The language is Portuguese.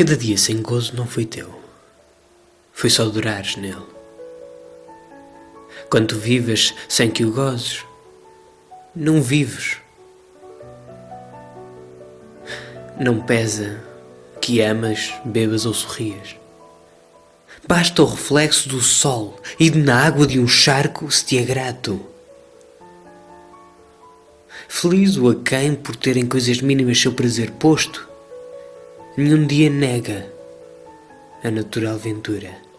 Cada dia sem gozo não foi teu, foi só durares nele. Quando vives sem que o gozes, não vives. Não pesa que amas, bebas ou sorrias. Basta o reflexo do sol e na água de um charco se te é grato. Feliz o a quem, por terem coisas mínimas seu prazer posto, nenhum dia nega a natural ventura.